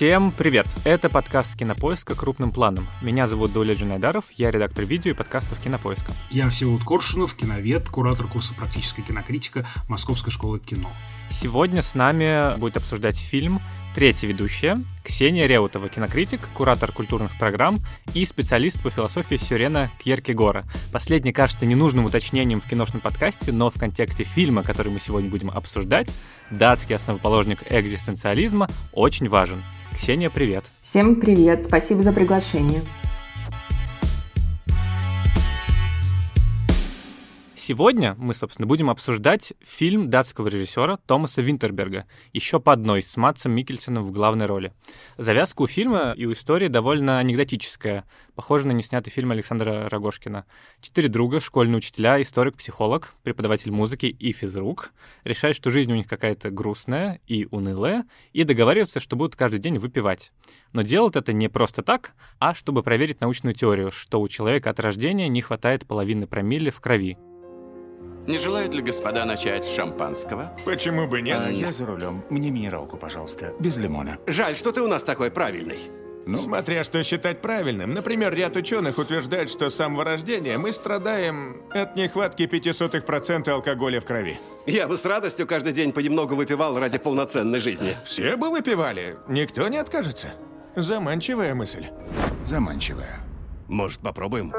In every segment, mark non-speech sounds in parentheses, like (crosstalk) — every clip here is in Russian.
Всем привет! Это подкаст Кинопоиска крупным планом. Меня зовут Дуля Джинайдаров, я редактор видео и подкастов Кинопоиска. Я Всеволод Коршунов, киновед, куратор курса «Практическая кинокритика» Московской школы кино. Сегодня с нами будет обсуждать фильм третья ведущая Ксения Реутова, кинокритик, куратор культурных программ и специалист по философии Сюрена Кьеркегора. Последний кажется ненужным уточнением в киношном подкасте, но в контексте фильма, который мы сегодня будем обсуждать, датский основоположник экзистенциализма очень важен. Ксения, привет. Всем привет, спасибо за приглашение. Сегодня мы, собственно, будем обсуждать фильм датского режиссера Томаса Винтерберга «Еще по одной» с Матсом Микельсоном в главной роли. Завязка у фильма и у истории довольно анекдотическая, похожа на неснятый фильм Александра Рогошкина. Четыре друга, школьные учителя, историк-психолог, преподаватель музыки и физрук решают, что жизнь у них какая-то грустная и унылая, и договариваются, что будут каждый день выпивать. Но делают это не просто так, а чтобы проверить научную теорию, что у человека от рождения не хватает половины промилле в крови. Не желают ли господа начать с шампанского? Почему бы нет? А я за рулем. Мне минералку, пожалуйста, без лимона. Жаль, что ты у нас такой правильный. Ну, смотря что считать правильным. Например, ряд ученых утверждает, что с самого рождения мы страдаем от нехватки 0,05% алкоголя в крови. Я бы с радостью каждый день понемногу выпивал ради полноценной жизни. Все бы выпивали, никто не откажется. Заманчивая мысль. Заманчивая. Может, попробуем?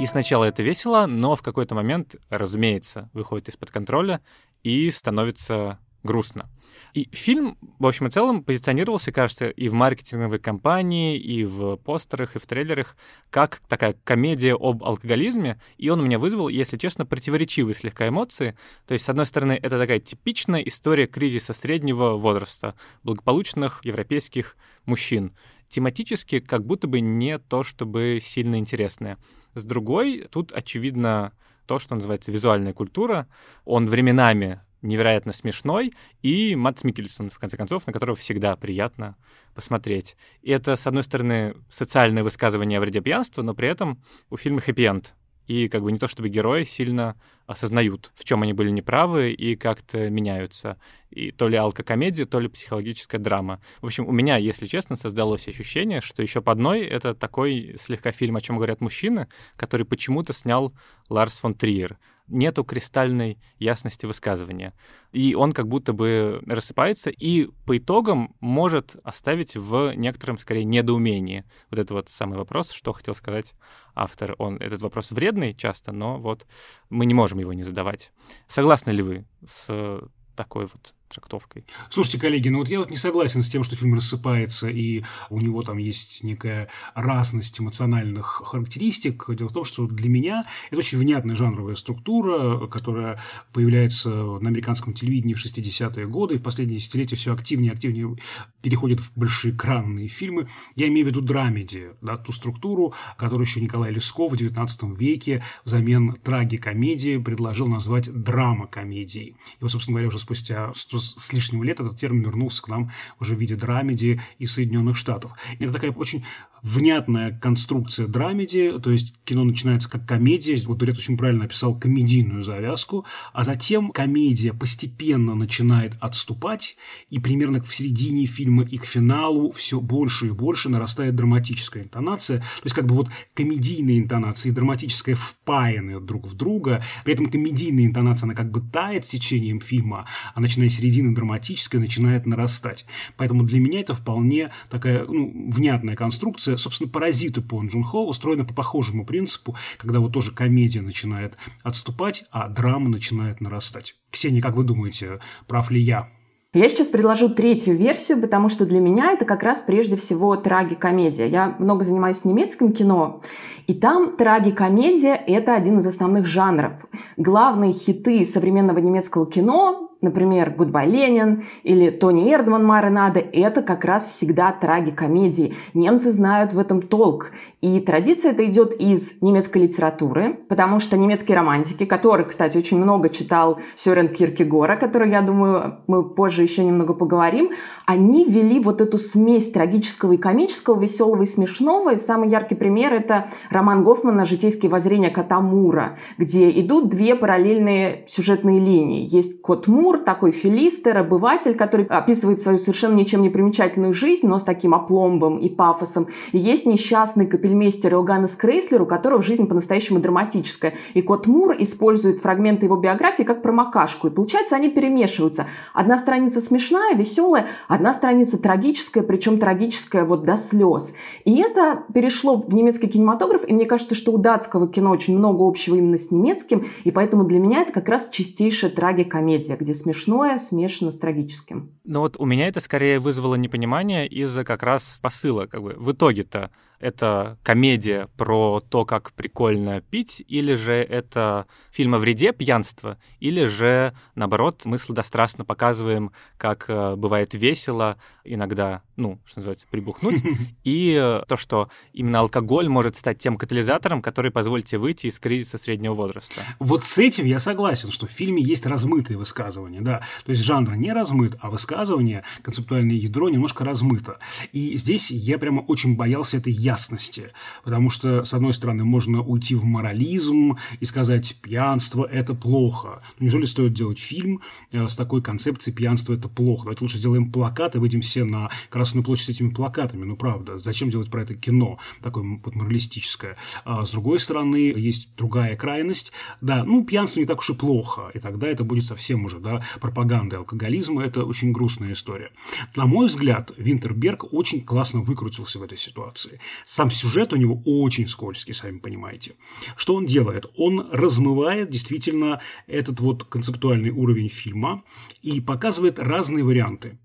И сначала это весело, но в какой-то момент, разумеется, выходит из-под контроля и становится грустно. И фильм, в общем и целом, позиционировался, кажется, и в маркетинговой кампании, и в постерах, и в трейлерах, как такая комедия об алкоголизме, и он у меня вызвал, если честно, противоречивые слегка эмоции. То есть, с одной стороны, это такая типичная история кризиса среднего возраста, благополучных европейских мужчин. Тематически как будто бы не то, чтобы сильно интересное. С другой, тут очевидно то, что называется визуальная культура. Он временами невероятно смешной, и Матс Микельсон, в конце концов, на которого всегда приятно посмотреть. И это, с одной стороны, социальное высказывание о вреде пьянства, но при этом у фильма хэппи-энд и как бы не то чтобы герои сильно осознают, в чем они были неправы и как-то меняются. И то ли алкокомедия, то ли психологическая драма. В общем, у меня, если честно, создалось ощущение, что еще по одной это такой слегка фильм, о чем говорят мужчины, который почему-то снял Ларс фон Триер нету кристальной ясности высказывания. И он как будто бы рассыпается и по итогам может оставить в некотором, скорее, недоумении. Вот это вот самый вопрос, что хотел сказать автор. Он, этот вопрос вредный часто, но вот мы не можем его не задавать. Согласны ли вы с такой вот трактовкой. Слушайте, коллеги, ну вот я вот не согласен с тем, что фильм рассыпается, и у него там есть некая разность эмоциональных характеристик. Дело в том, что для меня это очень внятная жанровая структура, которая появляется на американском телевидении в 60-е годы, и в последние десятилетия все активнее и активнее переходит в большеэкранные фильмы. Я имею в виду драмеди, да, ту структуру, которую еще Николай Лесков в XIX веке взамен трагикомедии предложил назвать драма-комедией. И вот, собственно говоря, уже спустя 100 с лишним лет этот термин вернулся к нам уже в виде драмеди из Соединенных Штатов. Это такая очень внятная конструкция драмеди, то есть кино начинается как комедия, вот Дурет очень правильно описал комедийную завязку, а затем комедия постепенно начинает отступать, и примерно в середине фильма и к финалу все больше и больше нарастает драматическая интонация, то есть как бы вот комедийная интонация и драматическая впаяны друг в друга, при этом комедийная интонация, она как бы тает с течением фильма, а начиная с середины драматическая начинает нарастать. Поэтому для меня это вполне такая ну, внятная конструкция, собственно, «Паразиты» по Джун Хо устроены по похожему принципу, когда вот тоже комедия начинает отступать, а драма начинает нарастать. Ксения, как вы думаете, прав ли я? Я сейчас предложу третью версию, потому что для меня это как раз прежде всего трагикомедия. Я много занимаюсь немецким кино, и там трагикомедия – это один из основных жанров. Главные хиты современного немецкого кино например, «Гудбай, Ленин» или «Тони Эрдман» Марен Аде — это как раз всегда трагикомедии. Немцы знают в этом толк. И традиция это идет из немецкой литературы, потому что немецкие романтики, которых, кстати, очень много читал Сёрен Киркегора, который, я думаю, мы позже еще немного поговорим, они ввели вот эту смесь трагического и комического, веселого и смешного. И самый яркий пример — это роман Гофмана «Житейские воззрения кота Мура», где идут две параллельные сюжетные линии. Есть кот Мур, Мур, такой филистер, обыватель, который описывает свою совершенно ничем не примечательную жизнь, но с таким опломбом и пафосом. И есть несчастный капельмейстер Иоганнес Крейслер, у которого жизнь по-настоящему драматическая. И Кот Мур использует фрагменты его биографии как промокашку. И получается, они перемешиваются. Одна страница смешная, веселая, одна страница трагическая, причем трагическая вот до слез. И это перешло в немецкий кинематограф, и мне кажется, что у датского кино очень много общего именно с немецким, и поэтому для меня это как раз чистейшая трагикомедия, где смешное смешано с трагическим. Но вот у меня это скорее вызвало непонимание из-за как раз посыла. Как бы в итоге-то это комедия про то, как прикольно пить, или же это фильм о вреде пьянства, или же, наоборот, мы сладострастно показываем, как э, бывает весело иногда, ну, что называется, прибухнуть, (laughs) и э, то, что именно алкоголь может стать тем катализатором, который позволит тебе выйти из кризиса среднего возраста. Вот с этим я согласен, что в фильме есть размытые высказывания, да. То есть жанр не размыт, а высказывание, концептуальное ядро немножко размыто. И здесь я прямо очень боялся этой ясности, потому что, с одной стороны, можно уйти в морализм и сказать, пьянство – это плохо. Но неужели стоит делать фильм э, с такой концепцией «пьянство – это плохо»? Давайте лучше сделаем плакат и выйдем все на Красную площадь с этими плакатами. Ну, правда, зачем делать про это кино, такое вот моралистическое? А с другой стороны, есть другая крайность. Да, ну, пьянство не так уж и плохо, и тогда это будет совсем уже, да, пропаганда алкоголизма. Это очень грустная история. На мой взгляд, Винтерберг очень классно выкрутился в этой ситуации. Сам сюжет у него очень скользкий, сами понимаете. Что он делает? Он размывает действительно этот вот концептуальный уровень фильма и показывает разные варианты.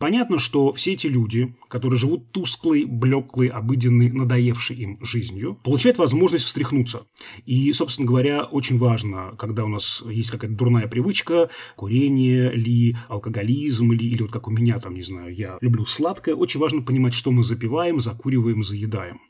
Понятно, что все эти люди, которые живут тусклой, блеклой, обыденной, надоевшей им жизнью, получают возможность встряхнуться. И, собственно говоря, очень важно, когда у нас есть какая-то дурная привычка, курение ли, алкоголизм ли, или вот как у меня там, не знаю, я люблю сладкое, очень важно понимать, что мы запиваем, закуриваем, заедаем.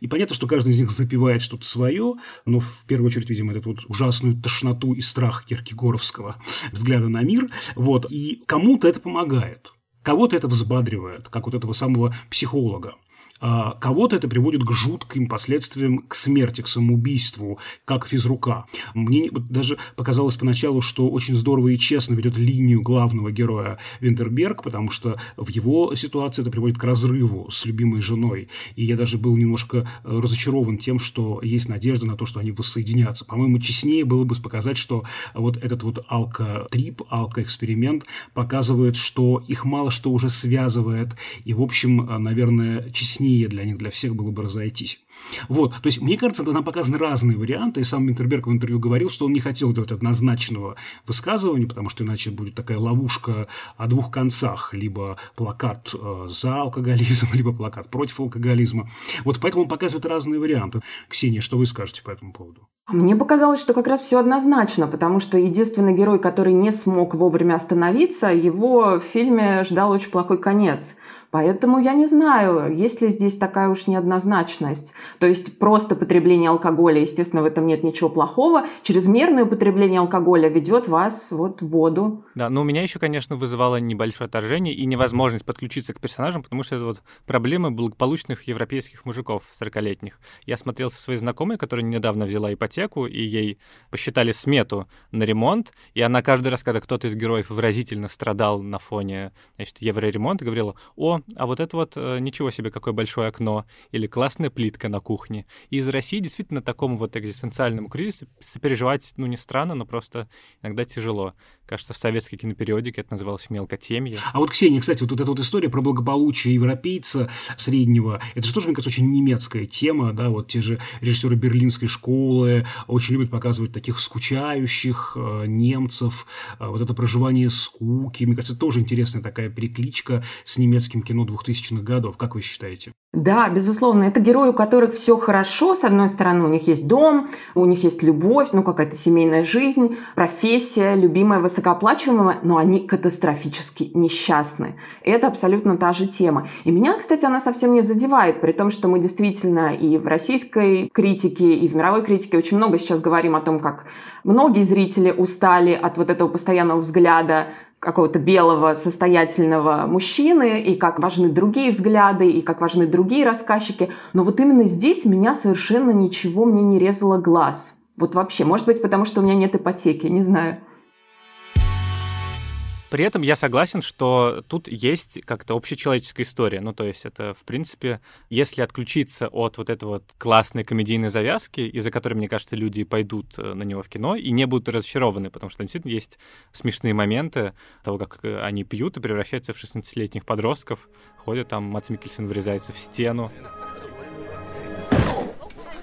И понятно, что каждый из них запивает что-то свое, но в первую очередь, видимо, эту вот ужасную тошноту и страх Киркегоровского взгляда на мир. Вот. И кому-то это помогает. Кого-то это взбадривает, как вот этого самого психолога. А кого-то это приводит к жутким последствиям, к смерти, к самоубийству, как физрука. Мне даже показалось поначалу, что очень здорово и честно ведет линию главного героя Винтерберг, потому что в его ситуации это приводит к разрыву с любимой женой. И я даже был немножко э, разочарован тем, что есть надежда на то, что они воссоединятся. По-моему, честнее было бы показать, что вот этот вот алко-трип, алко-эксперимент показывает, что их мало что уже связывает. И, в общем, э, наверное, честнее сложнее для них, для всех было бы разойтись. Вот, то есть, мне кажется, нам показаны разные варианты, и сам Винтерберг в интервью говорил, что он не хотел делать однозначного высказывания, потому что иначе будет такая ловушка о двух концах, либо плакат э, за алкоголизм, (laughs) либо плакат против алкоголизма. Вот поэтому он показывает разные варианты. Ксения, что вы скажете по этому поводу? Мне показалось, что как раз все однозначно, потому что единственный герой, который не смог вовремя остановиться, его в фильме ждал очень плохой конец. Поэтому я не знаю, есть ли здесь такая уж неоднозначность. То есть просто потребление алкоголя, естественно, в этом нет ничего плохого. Чрезмерное употребление алкоголя ведет вас вот в воду. Да, но у меня еще, конечно, вызывало небольшое отторжение и невозможность подключиться к персонажам, потому что это вот проблемы благополучных европейских мужиков 40-летних. Я смотрел со своей знакомой, которая недавно взяла ипотеку, и ей посчитали смету на ремонт, и она каждый раз, когда кто-то из героев выразительно страдал на фоне значит, евроремонта, говорила, о, а вот это вот э, ничего себе, какое большое окно, или классная плитка на кухне. И из России действительно такому вот экзистенциальному кризису сопереживать, ну, не странно, но просто иногда тяжело. Кажется, в советской кинопериодике это называлось мелкотемье. А вот, Ксения, кстати, вот, вот эта вот история про благополучие европейца среднего, это же тоже, мне кажется, очень немецкая тема, да, вот те же режиссеры берлинской школы очень любят показывать таких скучающих э, немцев, э, вот это проживание скуки, мне кажется, тоже интересная такая перекличка с немецким кино 2000-х годов. Как вы считаете? Да, безусловно. Это герои, у которых все хорошо. С одной стороны, у них есть дом, у них есть любовь, ну, какая-то семейная жизнь, профессия, любимая, высокооплачиваемая, но они катастрофически несчастны. Это абсолютно та же тема. И меня, кстати, она совсем не задевает, при том, что мы действительно и в российской критике, и в мировой критике очень много сейчас говорим о том, как многие зрители устали от вот этого постоянного взгляда какого-то белого состоятельного мужчины, и как важны другие взгляды, и как важны другие рассказчики. Но вот именно здесь меня совершенно ничего мне не резало глаз. Вот вообще. Может быть, потому что у меня нет ипотеки, не знаю. При этом я согласен, что тут есть как-то общечеловеческая история. Ну, то есть это, в принципе, если отключиться от вот этой вот классной комедийной завязки, из-за которой, мне кажется, люди пойдут э, на него в кино и не будут разочарованы, потому что действительно есть смешные моменты того, как э, они пьют и превращаются в 16-летних подростков, ходят там, Мац Микельсон врезается в стену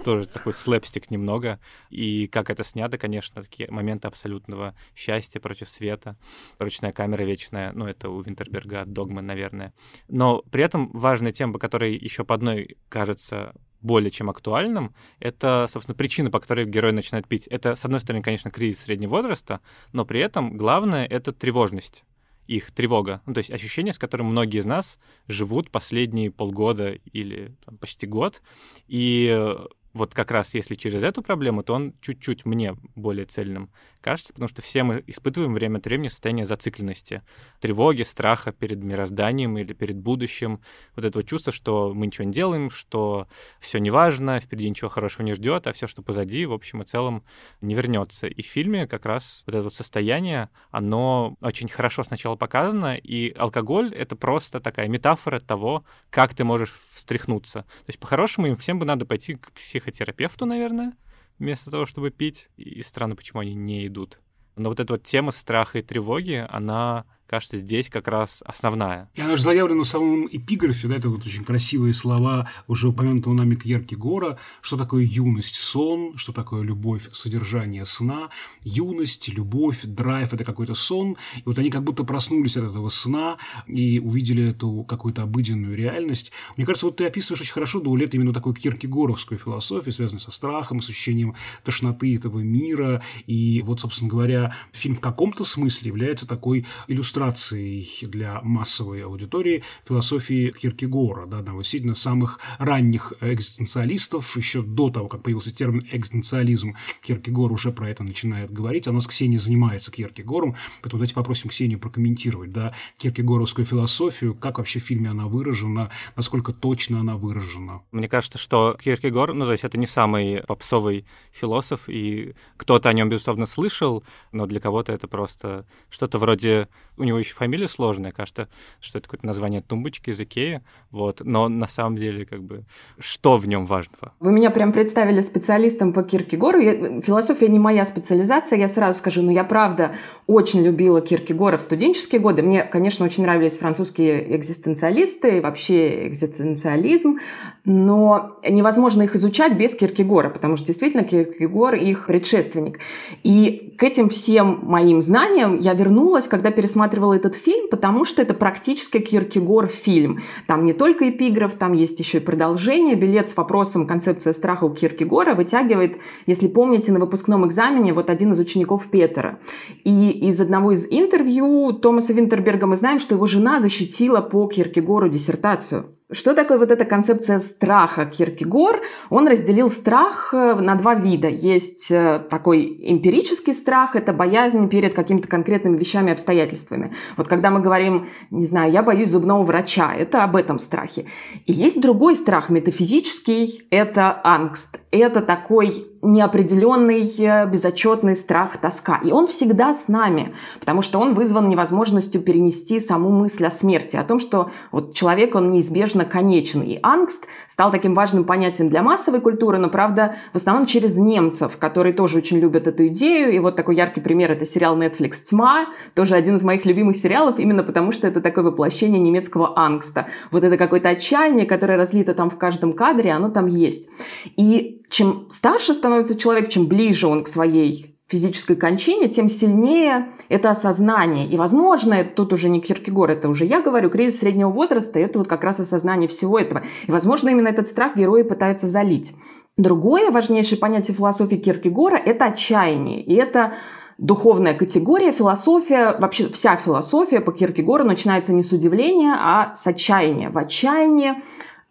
тоже такой слэпстик немного. И как это снято, конечно, такие моменты абсолютного счастья против света. Ручная камера вечная, ну, это у Винтерберга Догман, наверное. Но при этом важная тема, по еще по одной кажется более чем актуальным, это, собственно, причина, по которой герой начинает пить. Это, с одной стороны, конечно, кризис среднего возраста, но при этом главное — это тревожность их тревога, ну, то есть ощущение, с которым многие из нас живут последние полгода или там, почти год, и вот как раз если через эту проблему, то он чуть-чуть мне более цельным кажется, потому что все мы испытываем время от времени состояние зацикленности, тревоги, страха перед мирозданием или перед будущим, вот этого чувства, что мы ничего не делаем, что все неважно, впереди ничего хорошего не ждет, а все, что позади, в общем и целом, не вернется. И в фильме как раз вот это вот состояние, оно очень хорошо сначала показано, и алкоголь — это просто такая метафора того, как ты можешь встряхнуться. То есть, по-хорошему, им всем бы надо пойти к психотерапевту, наверное, вместо того, чтобы пить. И странно, почему они не идут. Но вот эта вот тема страха и тревоги, она кажется, здесь как раз основная. И она же заявлена в самом эпиграфе, да, это вот очень красивые слова уже упомянутого нами Кьерки Гора, что такое юность, сон, что такое любовь, содержание сна, юность, любовь, драйв – это какой-то сон, и вот они как будто проснулись от этого сна и увидели эту какую-то обыденную реальность. Мне кажется, вот ты описываешь очень хорошо, Даулет, именно такую киркегоровскую философию, связанную со страхом, с ощущением тошноты этого мира, и вот, собственно говоря, фильм в каком-то смысле является такой иллюстрацией иллюстрацией для массовой аудитории философии Киркегора, да, одного из самых ранних экзистенциалистов, еще до того, как появился термин экзистенциализм, Киркегор уже про это начинает говорить, а у нас Ксения занимается Киркегором, поэтому давайте попросим Ксению прокомментировать, да, Киркегоровскую философию, как вообще в фильме она выражена, насколько точно она выражена. Мне кажется, что Киркегор, ну, то есть это не самый попсовый философ, и кто-то о нем, безусловно, слышал, но для кого-то это просто что-то вроде него еще фамилия сложная, кажется, что это какое-то название тумбочки из Икеи, вот, но на самом деле, как бы, что в нем важного? Вы меня прям представили специалистом по Киркегору. Я, философия не моя специализация, я сразу скажу, но я правда очень любила Киркегора в студенческие годы. Мне, конечно, очень нравились французские экзистенциалисты, вообще экзистенциализм, но невозможно их изучать без Киркегора, потому что действительно Киркегор их предшественник. И к этим всем моим знаниям я вернулась, когда пересмотрела пересматривала этот фильм, потому что это практически Киркегор фильм. Там не только эпиграф, там есть еще и продолжение. Билет с вопросом «Концепция страха» у Киркегора вытягивает, если помните, на выпускном экзамене вот один из учеников Петера. И из одного из интервью Томаса Винтерберга мы знаем, что его жена защитила по Киркегору диссертацию. Что такое вот эта концепция страха Киркегор? Он разделил страх э, на два вида. Есть э, такой эмпирический страх, это боязнь перед какими-то конкретными вещами обстоятельствами. Вот когда мы говорим, не знаю, я боюсь зубного врача, это об этом страхе. И есть другой страх, метафизический, это Angst. Это такой неопределенный, э, безотчетный страх, тоска. И он всегда с нами, потому что он вызван невозможностью перенести саму мысль о смерти, о том, что вот человек, он неизбежно конечен. И Angst стал таким важным понятием для массовой культуры, но, правда, в основном через немцев, которые тоже очень любят эту идею. И вот такой яркий пример – это сериал Netflix «Тьма», тоже один из моих любимых сериалов, именно потому что это такое воплощение немецкого ангста. Вот это какое-то отчаяние, которое разлито там в каждом кадре, оно там есть. И чем старше становится человек, чем ближе он к своей физической кончине, тем сильнее это осознание. И, возможно, тут уже не Киркегор, это уже я говорю, кризис среднего возраста, это вот как раз осознание всего этого. И, возможно, именно этот страх герои пытаются залить. Другое важнейшее понятие философии Киркегора – это отчаяние. И это духовная категория, философия, вообще вся философия по Киркегору начинается не с удивления, а с отчаяния. В отчаянии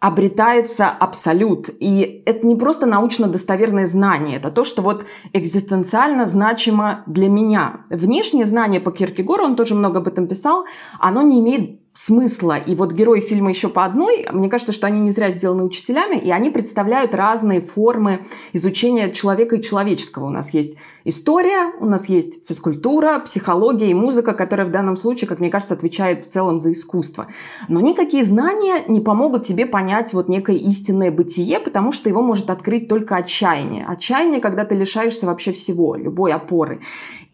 обретается абсолют. И это не просто научно достоверное знание, это то, что вот экзистенциально значимо для меня. Внешнее знание по Киркегору, он тоже много об этом писал, оно не имеет смысла. И вот герои фильма еще по одной, мне кажется, что они не зря сделаны учителями, и они представляют разные формы изучения человека и человеческого. У нас есть история, у нас есть физкультура, психология и музыка, которая в данном случае, как мне кажется, отвечает в целом за искусство. Но никакие знания не помогут тебе понять вот некое истинное бытие, потому что его может открыть только отчаяние. Отчаяние, когда ты лишаешься вообще всего, любой опоры.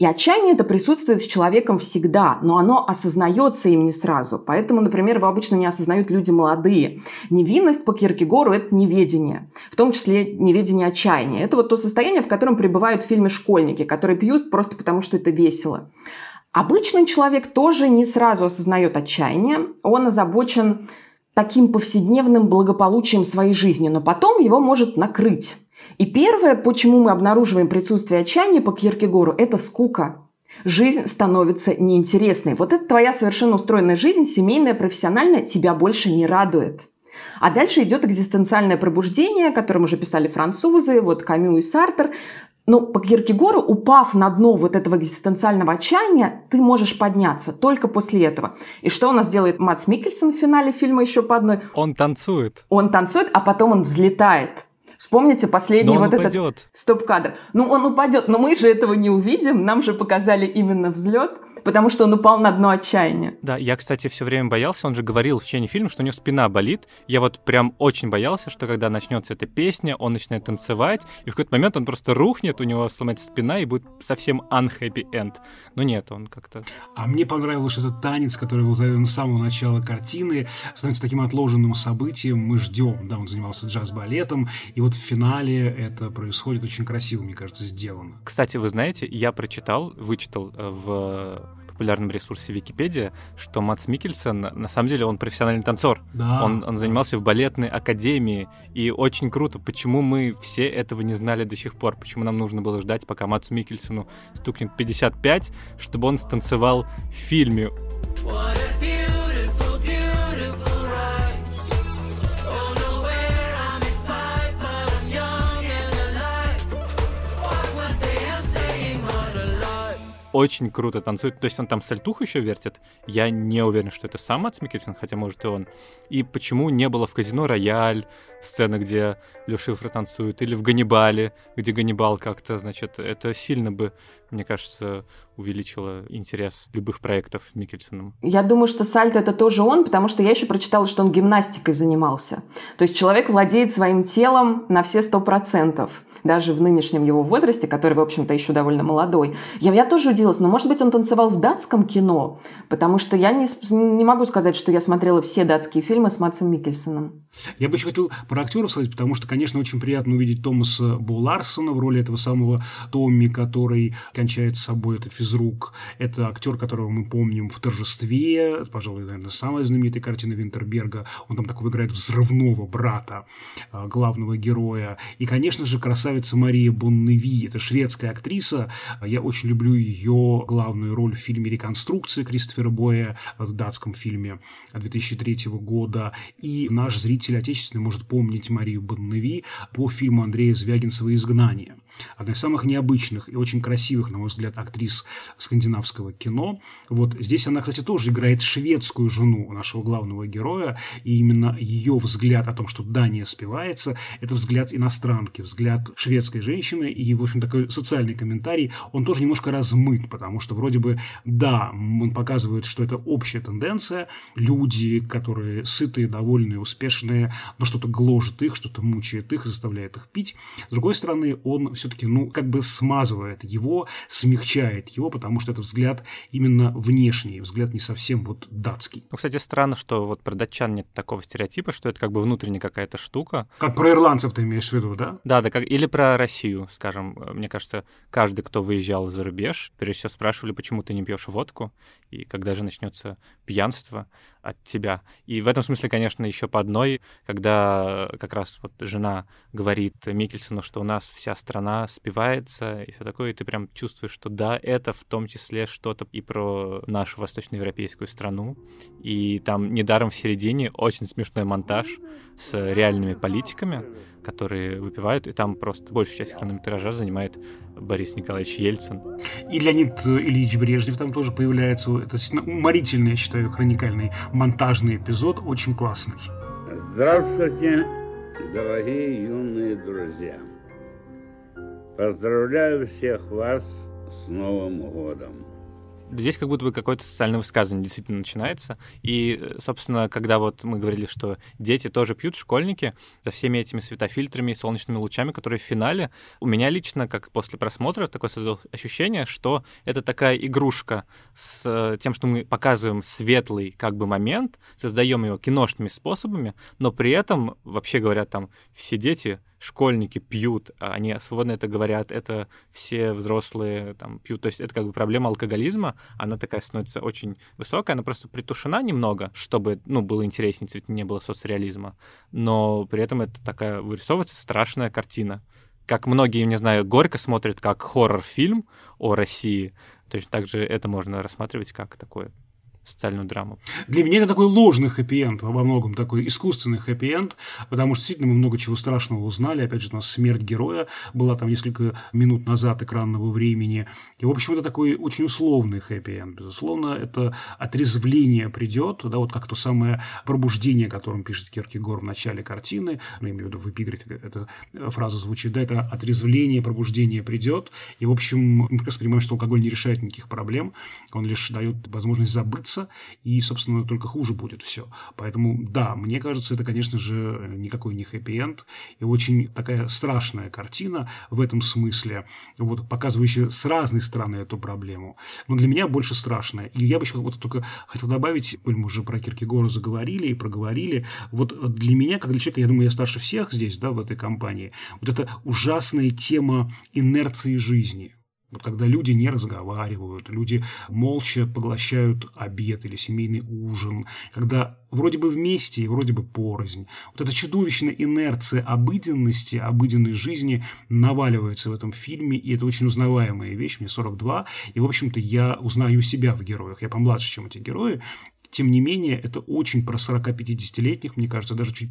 И отчаяние это присутствует с человеком всегда, но оно осознается им не сразу. Поэтому, например, его обычно не осознают люди молодые. Невинность по Киркегору – это неведение, в том числе неведение отчаяния. Это вот то состояние, в котором пребывают в фильме школьники, которые пьют просто потому, что это весело. Обычный человек тоже не сразу осознает отчаяние, он озабочен таким повседневным благополучием своей жизни, но потом его может накрыть. И первое, почему мы обнаруживаем присутствие отчаяния по Киркегору, это скука. Жизнь становится неинтересной. Вот эта твоя совершенно устроенная жизнь, семейная, профессиональная, тебя больше не радует. А дальше идет экзистенциальное пробуждение, о котором уже писали французы, вот Камю и Сартер. Но по Киркегору, упав на дно вот этого экзистенциального отчаяния, ты можешь подняться только после этого. И что у нас делает Матс Микельсон в финале фильма еще по одной? Он танцует. Он танцует, а потом он взлетает. Вспомните последний вот упадет. этот стоп-кадр. Ну, он упадет, но мы же этого не увидим. Нам же показали именно взлет потому что он упал на дно отчаяния. Да, я, кстати, все время боялся, он же говорил в течение фильма, что у него спина болит. Я вот прям очень боялся, что когда начнется эта песня, он начинает танцевать, и в какой-то момент он просто рухнет, у него сломается спина, и будет совсем unhappy end. Но нет, он как-то... А мне понравилось этот танец, который был заведен с самого начала картины, становится таким отложенным событием. Мы ждем, да, он занимался джаз-балетом, и вот в финале это происходит очень красиво, мне кажется, сделано. Кстати, вы знаете, я прочитал, вычитал э, в популярном ресурсе Википедия, что Мац Микельсон, на самом деле, он профессиональный танцор. Да. Он, он занимался в балетной академии, и очень круто, почему мы все этого не знали до сих пор, почему нам нужно было ждать, пока Мацу Микельсону стукнет 55, чтобы он станцевал в фильме. What Очень круто танцует. То есть он там сальтух еще вертит. Я не уверен, что это сам Мац Микельсон, хотя, может, и он. И почему не было в казино Рояль сцены, где Лё Шифр танцует, или в Ганнибале, где Ганнибал как-то, значит, это сильно бы, мне кажется, увеличило интерес любых проектов с Микельсоном. Я думаю, что сальто это тоже он, потому что я еще прочитала, что он гимнастикой занимался. То есть человек владеет своим телом на все сто процентов даже в нынешнем его возрасте, который, в общем-то, еще довольно молодой. Я, я тоже удивилась, но, может быть, он танцевал в датском кино, потому что я не, не могу сказать, что я смотрела все датские фильмы с Матсом Микельсоном. Я бы еще хотел про актеров сказать, потому что, конечно, очень приятно увидеть Томаса Бо Ларсона в роли этого самого Томми, который кончает с собой, это физрук. Это актер, которого мы помним в «Торжестве», пожалуй, наверное, самая знаменитая картина Винтерберга. Он там такого играет взрывного брата а, главного героя. И, конечно же, красавица Мария Бонневи, это шведская актриса. Я очень люблю ее главную роль в фильме «Реконструкция» Кристофера Боя, в датском фильме 2003 года. И наш зритель отечественный может помнить Марию Бонневи по фильму Андрея Звягинцева «Изгнание». Одна из самых необычных и очень красивых, на мой взгляд, актрис скандинавского кино. Вот здесь она, кстати, тоже играет шведскую жену нашего главного героя, и именно ее взгляд о том, что Дания спивается, это взгляд иностранки, взгляд шведской женщины, и, в общем, такой социальный комментарий, он тоже немножко размыт, потому что вроде бы, да, он показывает, что это общая тенденция, люди, которые сытые, довольные, успешные, но что-то гложет их, что-то мучает их, заставляет их пить. С другой стороны, он все-таки, ну, как бы смазывает его, смягчает его, потому что это взгляд именно внешний, взгляд не совсем вот датский. Ну, кстати, странно, что вот про датчан нет такого стереотипа, что это как бы внутренняя какая-то штука. Как про ирландцев ты имеешь в виду, да? Да, да, как, или про Россию, скажем. Мне кажется, каждый, кто выезжал за рубеж, прежде всего спрашивали, почему ты не пьешь водку, и когда же начнется пьянство от тебя. И в этом смысле, конечно, еще по одной, когда как раз вот жена говорит Микельсону, что у нас вся страна она спивается и все такое, и ты прям чувствуешь, что да, это в том числе что-то и про нашу восточноевропейскую страну. И там недаром в середине очень смешной монтаж с реальными политиками, которые выпивают, и там просто большую часть хронометража занимает Борис Николаевич Ельцин. И Леонид Ильич Брежнев там тоже появляется. Это уморительный, я считаю, хроникальный монтажный эпизод, очень классный. Здравствуйте, дорогие юные друзья. Поздравляю всех вас с Новым годом. Здесь как будто бы какое-то социальное высказывание действительно начинается. И, собственно, когда вот мы говорили, что дети тоже пьют, школьники, за всеми этими светофильтрами и солнечными лучами, которые в финале, у меня лично, как после просмотра, такое ощущение, что это такая игрушка с э, тем, что мы показываем светлый как бы момент, создаем его киношными способами, но при этом, вообще говоря, там все дети школьники пьют, а они свободно это говорят, это все взрослые там пьют. То есть это как бы проблема алкоголизма, она такая становится очень высокая, она просто притушена немного, чтобы, ну, было интереснее, не было соцреализма. Но при этом это такая вырисовывается страшная картина. Как многие, не знаю, горько смотрят как хоррор-фильм о России, точно так же это можно рассматривать как такое социальную драму. Для меня это такой ложный хэппи-энд, во многом такой искусственный хэппи-энд, потому что действительно мы много чего страшного узнали. Опять же, у нас смерть героя была там несколько минут назад экранного времени. И, в общем, это такой очень условный хэппи-энд. Безусловно, это отрезвление придет, да, вот как то самое пробуждение, о котором пишет Киркегор в начале картины, ну, я имею в виду в эпиграфе эта фраза звучит, да, это отрезвление, пробуждение придет. И, в общем, мы прекрасно понимаем, что алкоголь не решает никаких проблем, он лишь дает возможность забыться, и, собственно, только хуже будет все. Поэтому, да, мне кажется, это, конечно же, никакой не хэппи-энд, и очень такая страшная картина в этом смысле, вот, показывающая с разной стороны эту проблему. Но для меня больше страшная. И я бы еще вот только хотел добавить, мы уже про Киркегора заговорили и проговорили, вот для меня, как для человека, я думаю, я старше всех здесь, да, в этой компании, вот эта ужасная тема инерции жизни – вот когда люди не разговаривают, люди молча поглощают обед или семейный ужин, когда вроде бы вместе и вроде бы порознь. Вот эта чудовищная инерция обыденности, обыденной жизни наваливается в этом фильме, и это очень узнаваемая вещь, мне 42, и, в общем-то, я узнаю себя в героях, я помладше, чем эти герои, тем не менее, это очень про 40-50-летних, мне кажется, даже чуть...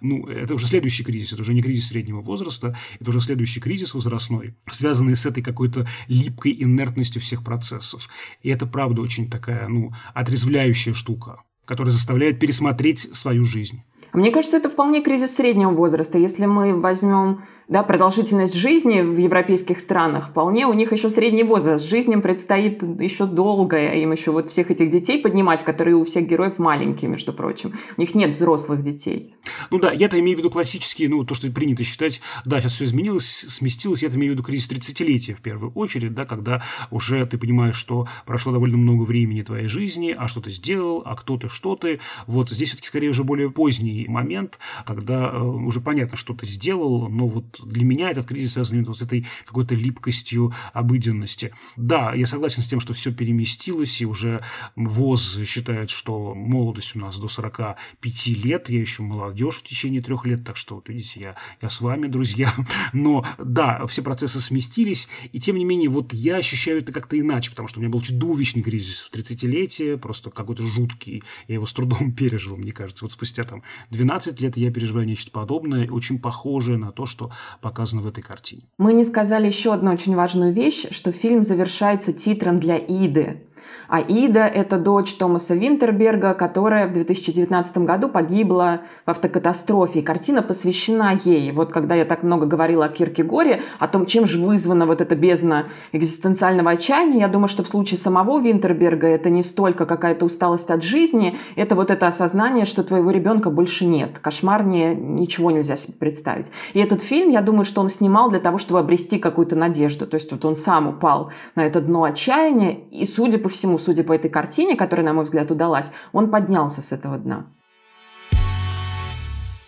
Ну, это уже следующий кризис, это уже не кризис среднего возраста, это уже следующий кризис возрастной, связанный с этой какой-то липкой инертностью всех процессов. И это, правда, очень такая, ну, отрезвляющая штука, которая заставляет пересмотреть свою жизнь. Мне кажется, это вполне кризис среднего возраста. Если мы возьмем да, продолжительность жизни в европейских странах, вполне у них еще средний возраст. Жизнь им предстоит еще долгая, им еще вот всех этих детей поднимать, которые у всех героев маленькие, между прочим. У них нет взрослых детей. Ну да, я-то имею в виду классические, ну, то, что принято считать, да, сейчас все изменилось, сместилось, я-то имею в виду кризис 30-летия в первую очередь, да, когда уже ты понимаешь, что прошло довольно много времени твоей жизни, а что ты сделал, а кто ты, что ты. Вот здесь все-таки скорее уже более поздний момент, когда э, уже понятно, что ты сделал, но вот для меня этот кризис связан именно с этой какой-то липкостью обыденности. Да, я согласен с тем, что все переместилось, и уже ВОЗ считает, что молодость у нас до 45 лет, я еще молодежь в течение трех лет, так что, вот видите, я, я с вами, друзья. (laughs) Но да, все процессы сместились, и тем не менее, вот я ощущаю это как-то иначе, потому что у меня был чудовищный кризис в 30-летие, просто какой-то жуткий, я его с трудом (laughs) пережил, мне кажется. Вот спустя там 12 лет я переживаю нечто подобное, очень похожее на то, что показано в этой картине. Мы не сказали еще одну очень важную вещь, что фильм завершается титром для Иды. А Ида – это дочь Томаса Винтерберга, которая в 2019 году погибла в автокатастрофе. И картина посвящена ей. Вот когда я так много говорила о Киркегоре, о том, чем же вызвана вот эта бездна экзистенциального отчаяния, я думаю, что в случае самого Винтерберга это не столько какая-то усталость от жизни, это вот это осознание, что твоего ребенка больше нет. Кошмарнее ничего нельзя себе представить. И этот фильм, я думаю, что он снимал для того, чтобы обрести какую-то надежду. То есть вот он сам упал на это дно отчаяния, и, судя по всему, судя по этой картине, которая, на мой взгляд, удалась, он поднялся с этого дна.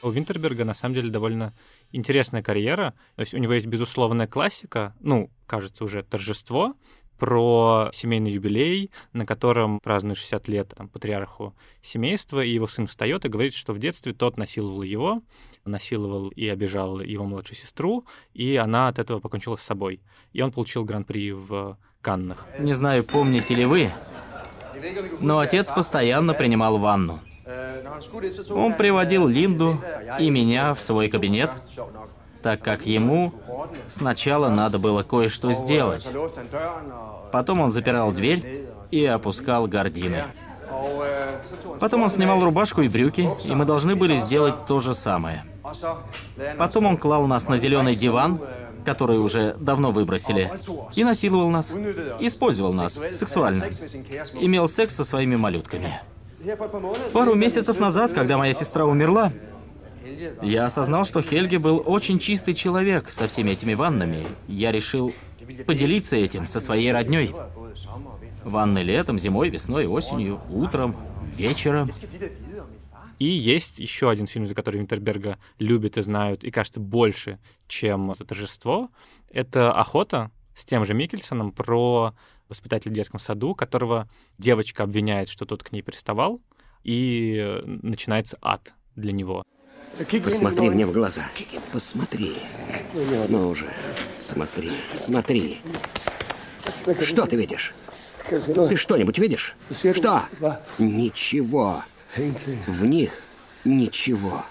У Винтерберга на самом деле довольно интересная карьера. То есть у него есть безусловная классика, ну, кажется, уже торжество, про семейный юбилей, на котором празднуют 60 лет там, патриарху семейства, и его сын встает и говорит, что в детстве тот насиловал его, насиловал и обижал его младшую сестру, и она от этого покончила с собой. И он получил гран-при в Каннах. Не знаю, помните ли вы, но отец постоянно принимал ванну. Он приводил Линду и меня в свой кабинет, так как ему сначала надо было кое-что сделать. Потом он запирал дверь и опускал гардины. Потом он снимал рубашку и брюки, и мы должны были сделать то же самое. Потом он клал нас на зеленый диван, который уже давно выбросили, и насиловал нас, использовал нас сексуально, имел секс со своими малютками. Пару месяцев назад, когда моя сестра умерла, я осознал, что Хельги был очень чистый человек со всеми этими ваннами. Я решил поделиться этим со своей родней. Ванны летом, зимой, весной, осенью, утром, вечером. И есть еще один фильм, за который Винтерберга любят и знают, и кажется больше, чем торжество. Это «Охота» с тем же Микельсоном про воспитателя в детском саду, которого девочка обвиняет, что тот к ней приставал, и начинается ад для него. Посмотри мне в глаза. Посмотри. Ну уже. Смотри, смотри. Что ты видишь? Ты что-нибудь видишь? Что? Ничего. В них ничего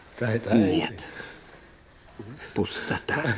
нет. Пустота.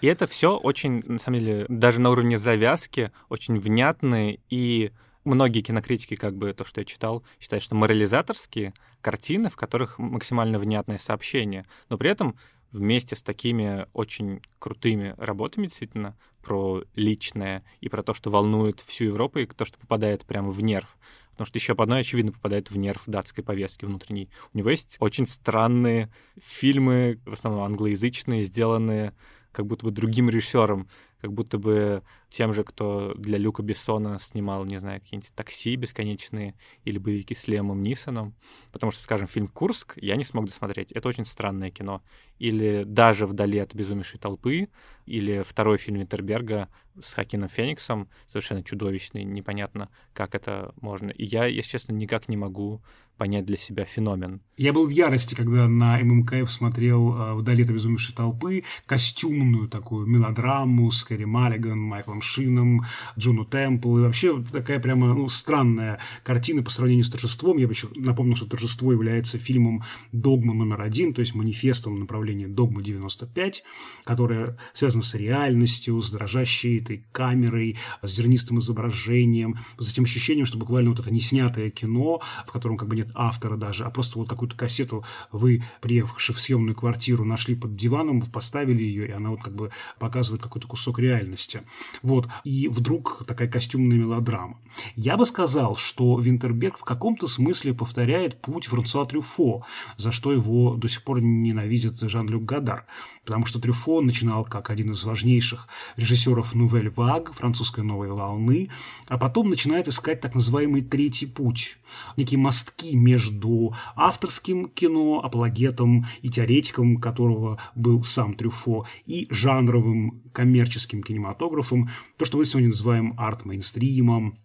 И это все очень, на самом деле, даже на уровне завязки, очень внятные и многие кинокритики, как бы то, что я читал, считают, что морализаторские картины, в которых максимально внятное сообщение, но при этом вместе с такими очень крутыми работами, действительно, про личное и про то, что волнует всю Европу, и то, что попадает прямо в нерв. Потому что еще по одной, очевидно, попадает в нерв датской повестки внутренней. У него есть очень странные фильмы, в основном англоязычные, сделанные как будто бы другим режиссером, как будто бы тем же, кто для Люка Бессона снимал, не знаю, какие-нибудь такси бесконечные или боевики с Лемом Нисоном. Потому что, скажем, фильм «Курск» я не смог досмотреть. Это очень странное кино. Или даже «Вдали от обезумевшей толпы», или второй фильм Винтерберга с Хакином Фениксом, совершенно чудовищный, непонятно, как это можно. И я, если честно, никак не могу понять для себя феномен. Я был в ярости, когда на ММКФ смотрел э, «Вдали от обезумевшей толпы» костюмную такую мелодраму с Кэрри Маллиган, Майклом Шином, Джону Темпл. И вообще такая прямо ну, странная картина по сравнению с «Торжеством». Я бы еще напомнил, что «Торжество» является фильмом «Догма номер один», то есть манифестом направления «Догма-95», которая связана с реальностью, с дрожащей этой камерой, с зернистым изображением, с этим ощущением, что буквально вот это неснятое кино, в котором как бы нет автора даже, а просто вот какую-то кассету вы, приехавши в съемную квартиру, нашли под диваном, поставили ее, и она вот как бы показывает какой-то кусок реальности. Вот. И вдруг такая костюмная мелодрама. Я бы сказал, что Винтерберг в каком-то смысле повторяет путь Франсуа Трюфо, за что его до сих пор ненавидит Жан-Люк Гадар. Потому что Трюфо начинал как один из важнейших режиссеров Нувель Ваг, французской новой волны, а потом начинает искать так называемый третий путь, некие мостки между авторским кино, апологетом и теоретиком, которого был сам Трюфо, и жанровым коммерческим кинематографом, то, что мы сегодня называем арт-мейнстримом,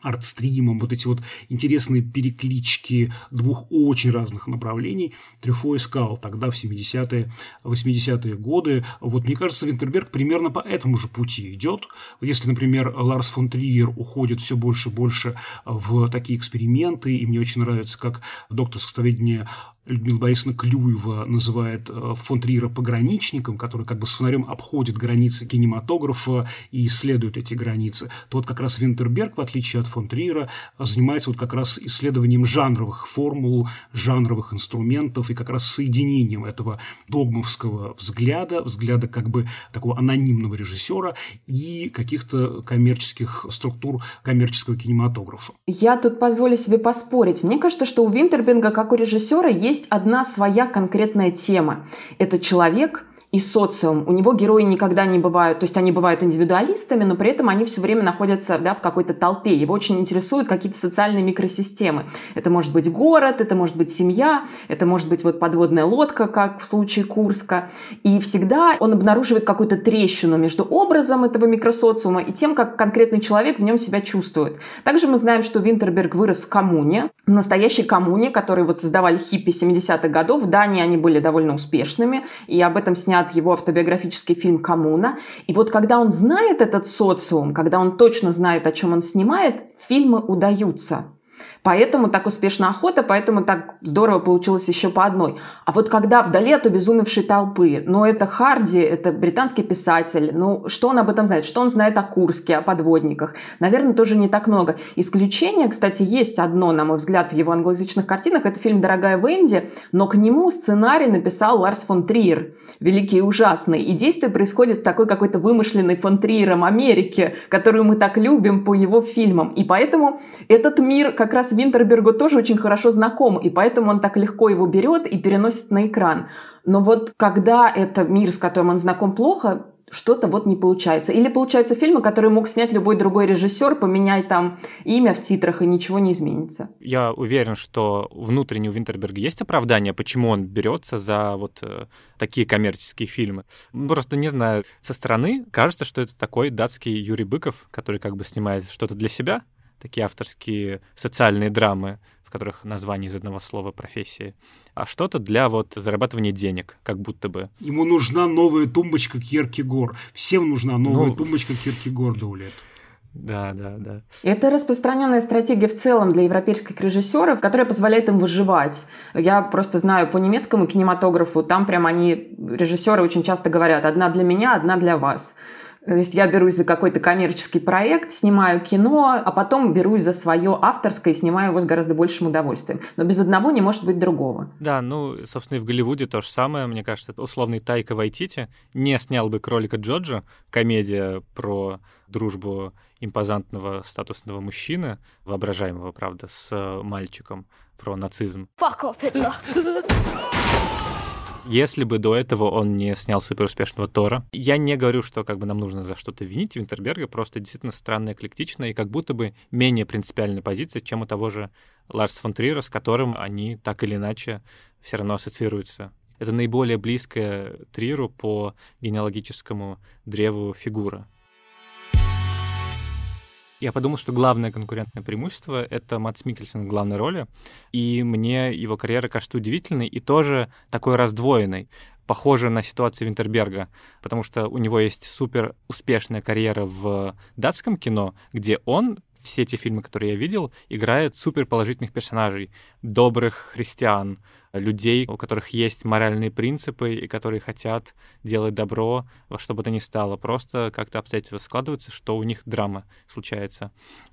артстримом, вот эти вот интересные переклички двух очень разных направлений Трюфо искал тогда в 70-е, 80-е годы. Вот мне кажется, Винтерберг примерно по этому же пути идет. Если, например, Ларс фон Триер уходит все больше и больше в такие эксперименты, и мне очень нравится, как доктор сексоведения Людмила Борисовна Клюева называет э, фон Триера пограничником, который как бы с фонарем обходит границы кинематографа и исследует эти границы, то вот как раз Винтерберг, в отличие от фон Триера, занимается вот как раз исследованием жанровых формул, жанровых инструментов и как раз соединением этого догмовского взгляда, взгляда как бы такого анонимного режиссера и каких-то коммерческих структур коммерческого кинематографа. Я тут позволю себе поспорить. Мне кажется, что у Винтерберга, как у режиссера, есть одна своя конкретная тема. Это человек и социум. У него герои никогда не бывают, то есть они бывают индивидуалистами, но при этом они все время находятся да, в какой-то толпе. Его очень интересуют какие-то социальные микросистемы. Это может быть город, это может быть семья, это может быть вот подводная лодка, как в случае Курска. И всегда он обнаруживает какую-то трещину между образом этого микросоциума и тем, как конкретный человек в нем себя чувствует. Также мы знаем, что Винтерберг вырос в коммуне, в настоящей коммуне, которую вот создавали хиппи 70-х годов. В Дании они были довольно успешными, и об этом снят его автобиографический фильм «Коммуна». И вот когда он знает этот социум, когда он точно знает, о чем он снимает, фильмы удаются. Поэтому так успешна охота, поэтому так здорово получилось еще по одной. А вот когда вдали от обезумевшей толпы, ну это Харди, это британский писатель, ну что он об этом знает? Что он знает о Курске, о подводниках? Наверное, тоже не так много. Исключение, кстати, есть одно, на мой взгляд, в его англоязычных картинах. Это фильм «Дорогая Венди», но к нему сценарий написал Ларс фон Триер, великий и ужасный. И действие происходит в такой какой-то вымышленной фон Триером Америке, которую мы так любим по его фильмам. И поэтому этот мир как раз Винтербергу тоже очень хорошо знаком, и поэтому он так легко его берет и переносит на экран. Но вот когда это мир, с которым он знаком плохо, что-то вот не получается. Или получаются фильмы, которые мог снять любой другой режиссер, поменяй там имя в титрах, и ничего не изменится. Я уверен, что внутренне у Винтерберга есть оправдание, почему он берется за вот э, такие коммерческие фильмы. Просто не знаю, со стороны кажется, что это такой датский Юрий Быков, который как бы снимает что-то для себя, такие авторские социальные драмы, в которых название из одного слова профессии, а что-то для вот зарабатывания денег, как будто бы. Ему нужна новая тумбочка Киркегор. Всем нужна новая Ну. тумбочка Киркегор, Даулет. Да, да, да. Это распространенная стратегия в целом для европейских режиссеров, которая позволяет им выживать. Я просто знаю по немецкому кинематографу, там прям они, режиссеры очень часто говорят, одна для меня, одна для вас. То есть я берусь за какой-то коммерческий проект, снимаю кино, а потом берусь за свое авторское и снимаю его с гораздо большим удовольствием. Но без одного не может быть другого. Да, ну, собственно, и в Голливуде то же самое, мне кажется. Условный Тайка Вайтити не снял бы «Кролика Джорджа», комедия про дружбу импозантного статусного мужчины, воображаемого, правда, с э, мальчиком, про нацизм. Fuck off. (laughs) Если бы до этого он не снял суперуспешного Тора. Я не говорю, что как бы нам нужно за что-то винить Винтерберга, просто действительно странно эклектично и как будто бы менее принципиальная позиция, чем у того же Ларса фон Триера, с которым они так или иначе все равно ассоциируются. Это наиболее близкая Триеру по генеалогическому древу фигура. Я подумал, что главное конкурентное преимущество — это Матс Микельсон в главной роли, и мне его карьера кажется удивительной и тоже такой раздвоенной, похожей на ситуацию Винтерберга, потому что у него есть супер успешная карьера в датском кино, где он все те фильмы, которые я видел, играет супер положительных персонажей, добрых христиан, людей, у которых есть моральные принципы и которые хотят делать добро во что бы то ни стало. Просто как-то обстоятельства складываются, что у них драма случается.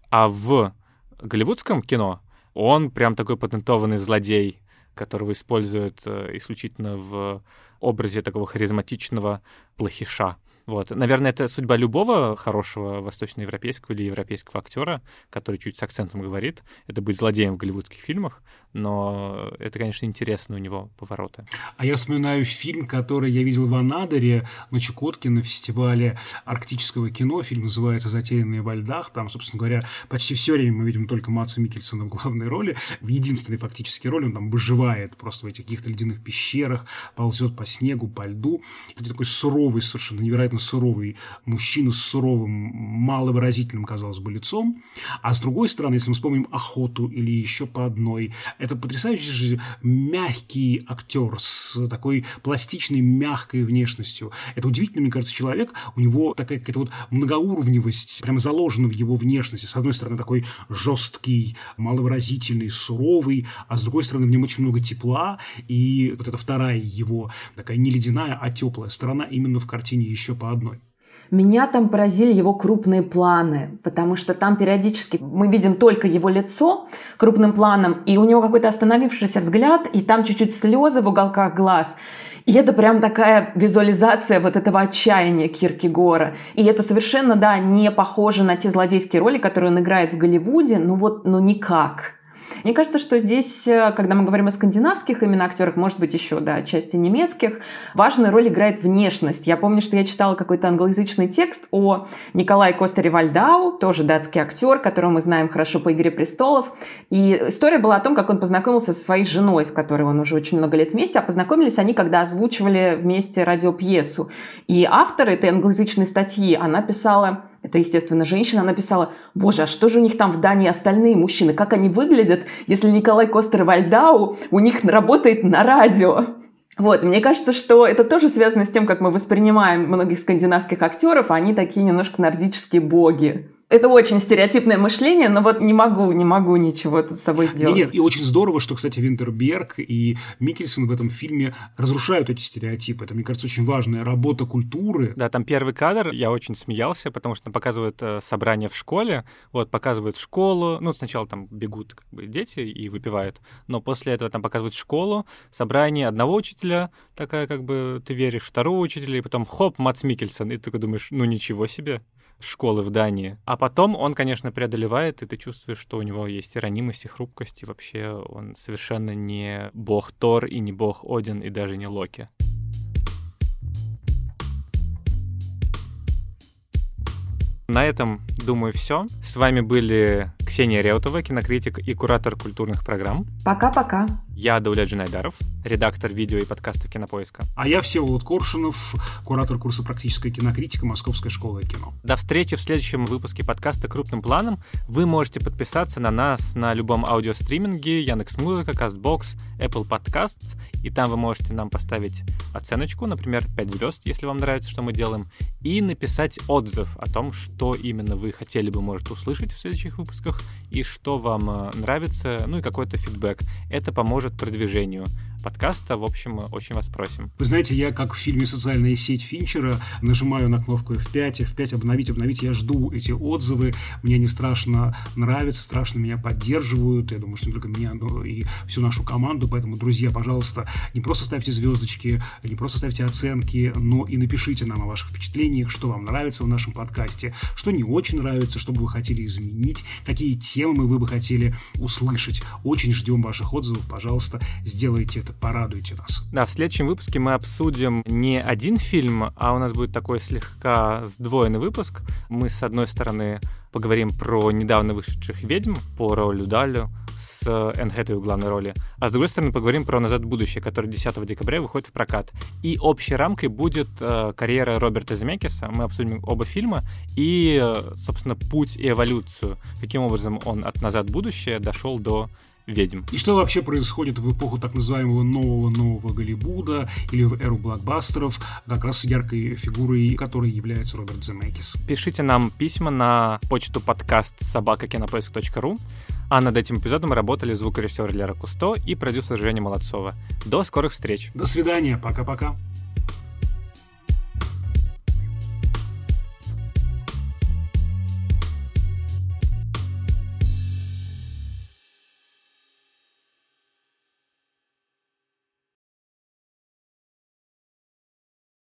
А в голливудском кино он прям такой патентованный злодей, которого используют э, исключительно в образе такого харизматичного плохиша. Вот. Наверное, это судьба любого хорошего восточноевропейского или европейского актера, который чуть с акцентом говорит. Это быть злодеем в голливудских фильмах, но это, конечно, интересно у него повороты. А я вспоминаю фильм, который я видел в Анадыре на Чукотке на фестивале арктического кино. Фильм называется «Затерянные во льдах». Там, собственно говоря, почти все время мы видим только Матса Микельсона в главной роли. В единственной фактически роли он там выживает просто в этих каких-то ледяных пещерах, ползет по снегу, по льду. Это такой суровый, совершенно невероятно суровый мужчина с суровым, маловыразительным, казалось бы, лицом. А с другой стороны, если мы вспомним «Охоту» или еще по одной, это потрясающий же мягкий актер с такой пластичной, мягкой внешностью. Это удивительно, мне кажется, человек, у него такая какая-то вот многоуровневость прямо заложена в его внешности. С одной стороны, такой жесткий, маловыразительный, суровый, а с другой стороны, в нем очень много тепла, и вот это вторая его такая не ледяная, а теплая сторона именно в картине еще по одной. Меня там поразили его крупные планы, потому что там периодически мы видим только его лицо крупным планом, и у него какой-то остановившийся взгляд, и там чуть-чуть слезы в уголках глаз. И это прям такая визуализация вот этого отчаяния Киркегора. И это совершенно, да, не похоже на те злодейские роли, которые он играет в Голливуде, ну вот, ну никак. Мне кажется, что здесь, э, когда мы говорим о скандинавских именно актерах, может быть, еще, да, части немецких, важную роль играет внешность. Я помню, что я читала какой-то англоязычный текст о Николае Костере Вальдау, тоже датский актер, которого мы знаем хорошо по «Игре престолов». И история была о том, как он познакомился со своей женой, с которой он уже очень много лет вместе, а познакомились они, когда озвучивали вместе радиопьесу. И автор этой англоязычной статьи, она писала это, естественно, женщина, она писала, боже, а что же у них там в Дании остальные мужчины? Как они выглядят, если Николай Костер Вальдау у них работает на радио? Вот, мне кажется, что это тоже связано с тем, как мы воспринимаем многих скандинавских актеров, а они такие немножко нордические боги. Это очень стереотипное мышление, но вот не могу, не могу ничего тут с собой сделать. Нет, нет, и очень здорово, что, кстати, Винтерберг и Микельсон в этом фильме разрушают эти стереотипы. Это, мне кажется, очень важная работа культуры. Да, там первый кадр, я очень смеялся, потому что показывают э, собрание в школе, вот, показывают школу, ну, сначала там бегут как бы, дети и выпивают, но после этого там показывают школу, собрание одного учителя, такая как бы ты веришь, второго учителя, и потом хоп, Мац Микельсон, и ты такой думаешь, ну ничего себе, школы в Дании. А потом он, конечно, преодолевает, и ты чувствуешь, что у него есть и ранимость, и хрупкость, и вообще он совершенно не бог Тор, и не бог Один, и даже не Локи. На этом, думаю, все. С вами были Ксения Реутова, кинокритик и куратор культурных программ. Пока-пока. Я Дауля Джинайдаров, редактор видео и подкастов Кинопоиска. А я Всеволод Коршунов, куратор курса «Практическая кинокритика» Московской школы кино. До встречи в следующем выпуске подкаста «Крупным планом». Вы можете подписаться на нас на любом аудиостриминге, Яндекс.Музыка, Кастбокс, Apple Podcasts, и там вы можете нам поставить оценочку, например, 5 звезд, если вам нравится, что мы делаем, и написать отзыв о том, что именно вы хотели бы, может, услышать в следующих выпусках, и что вам э, нравится, ну и какой-то фидбэк. Это поможет продвижению подкаста. В общем, очень вас просим. Вы знаете, я как в фильме «Социальная сеть» Финчера нажимаю на кнопку F5, F5 обновить, обновить. Я жду эти отзывы. Мне они страшно нравятся, страшно меня поддерживают. Я думаю, что не только меня, но и всю нашу команду. Поэтому, друзья, пожалуйста, не просто ставьте звездочки, не просто ставьте оценки, но и напишите нам о ваших впечатлениях, что вам нравится в нашем подкасте, что не очень нравится, что бы вы хотели изменить, какие темы вы бы хотели услышать. Очень ждем ваших отзывов. Пожалуйста, сделайте это порадуйте нас. Да, в следующем выпуске мы обсудим не один фильм, а у нас будет такой слегка сдвоенный выпуск. Мы, с одной стороны, поговорим про недавно вышедших ведьм по Роулю Далю с Энн Хэтэуэй в главной роли, а с другой стороны поговорим про «Назад в будущее», который 10 декабря выходит в прокат. И общей рамкой будет э, карьера Роберта Земекиса. Мы обсудим оба фильма и, э, собственно, путь и эволюцию, каким образом он от «Назад в будущее» дошел до ведьм. И что вообще происходит в эпоху так называемого нового-нового Голливуда или в эру блокбастеров, как раз яркой фигурой которой является Роберт Земекис. Пишите нам письма на почту подкаст собакакинопоиск.ру а над этим эпизодом работали звукорежиссер Лера Кусто и продюсер Женя Молодцова. До скорых встреч! До свидания, пока-пока!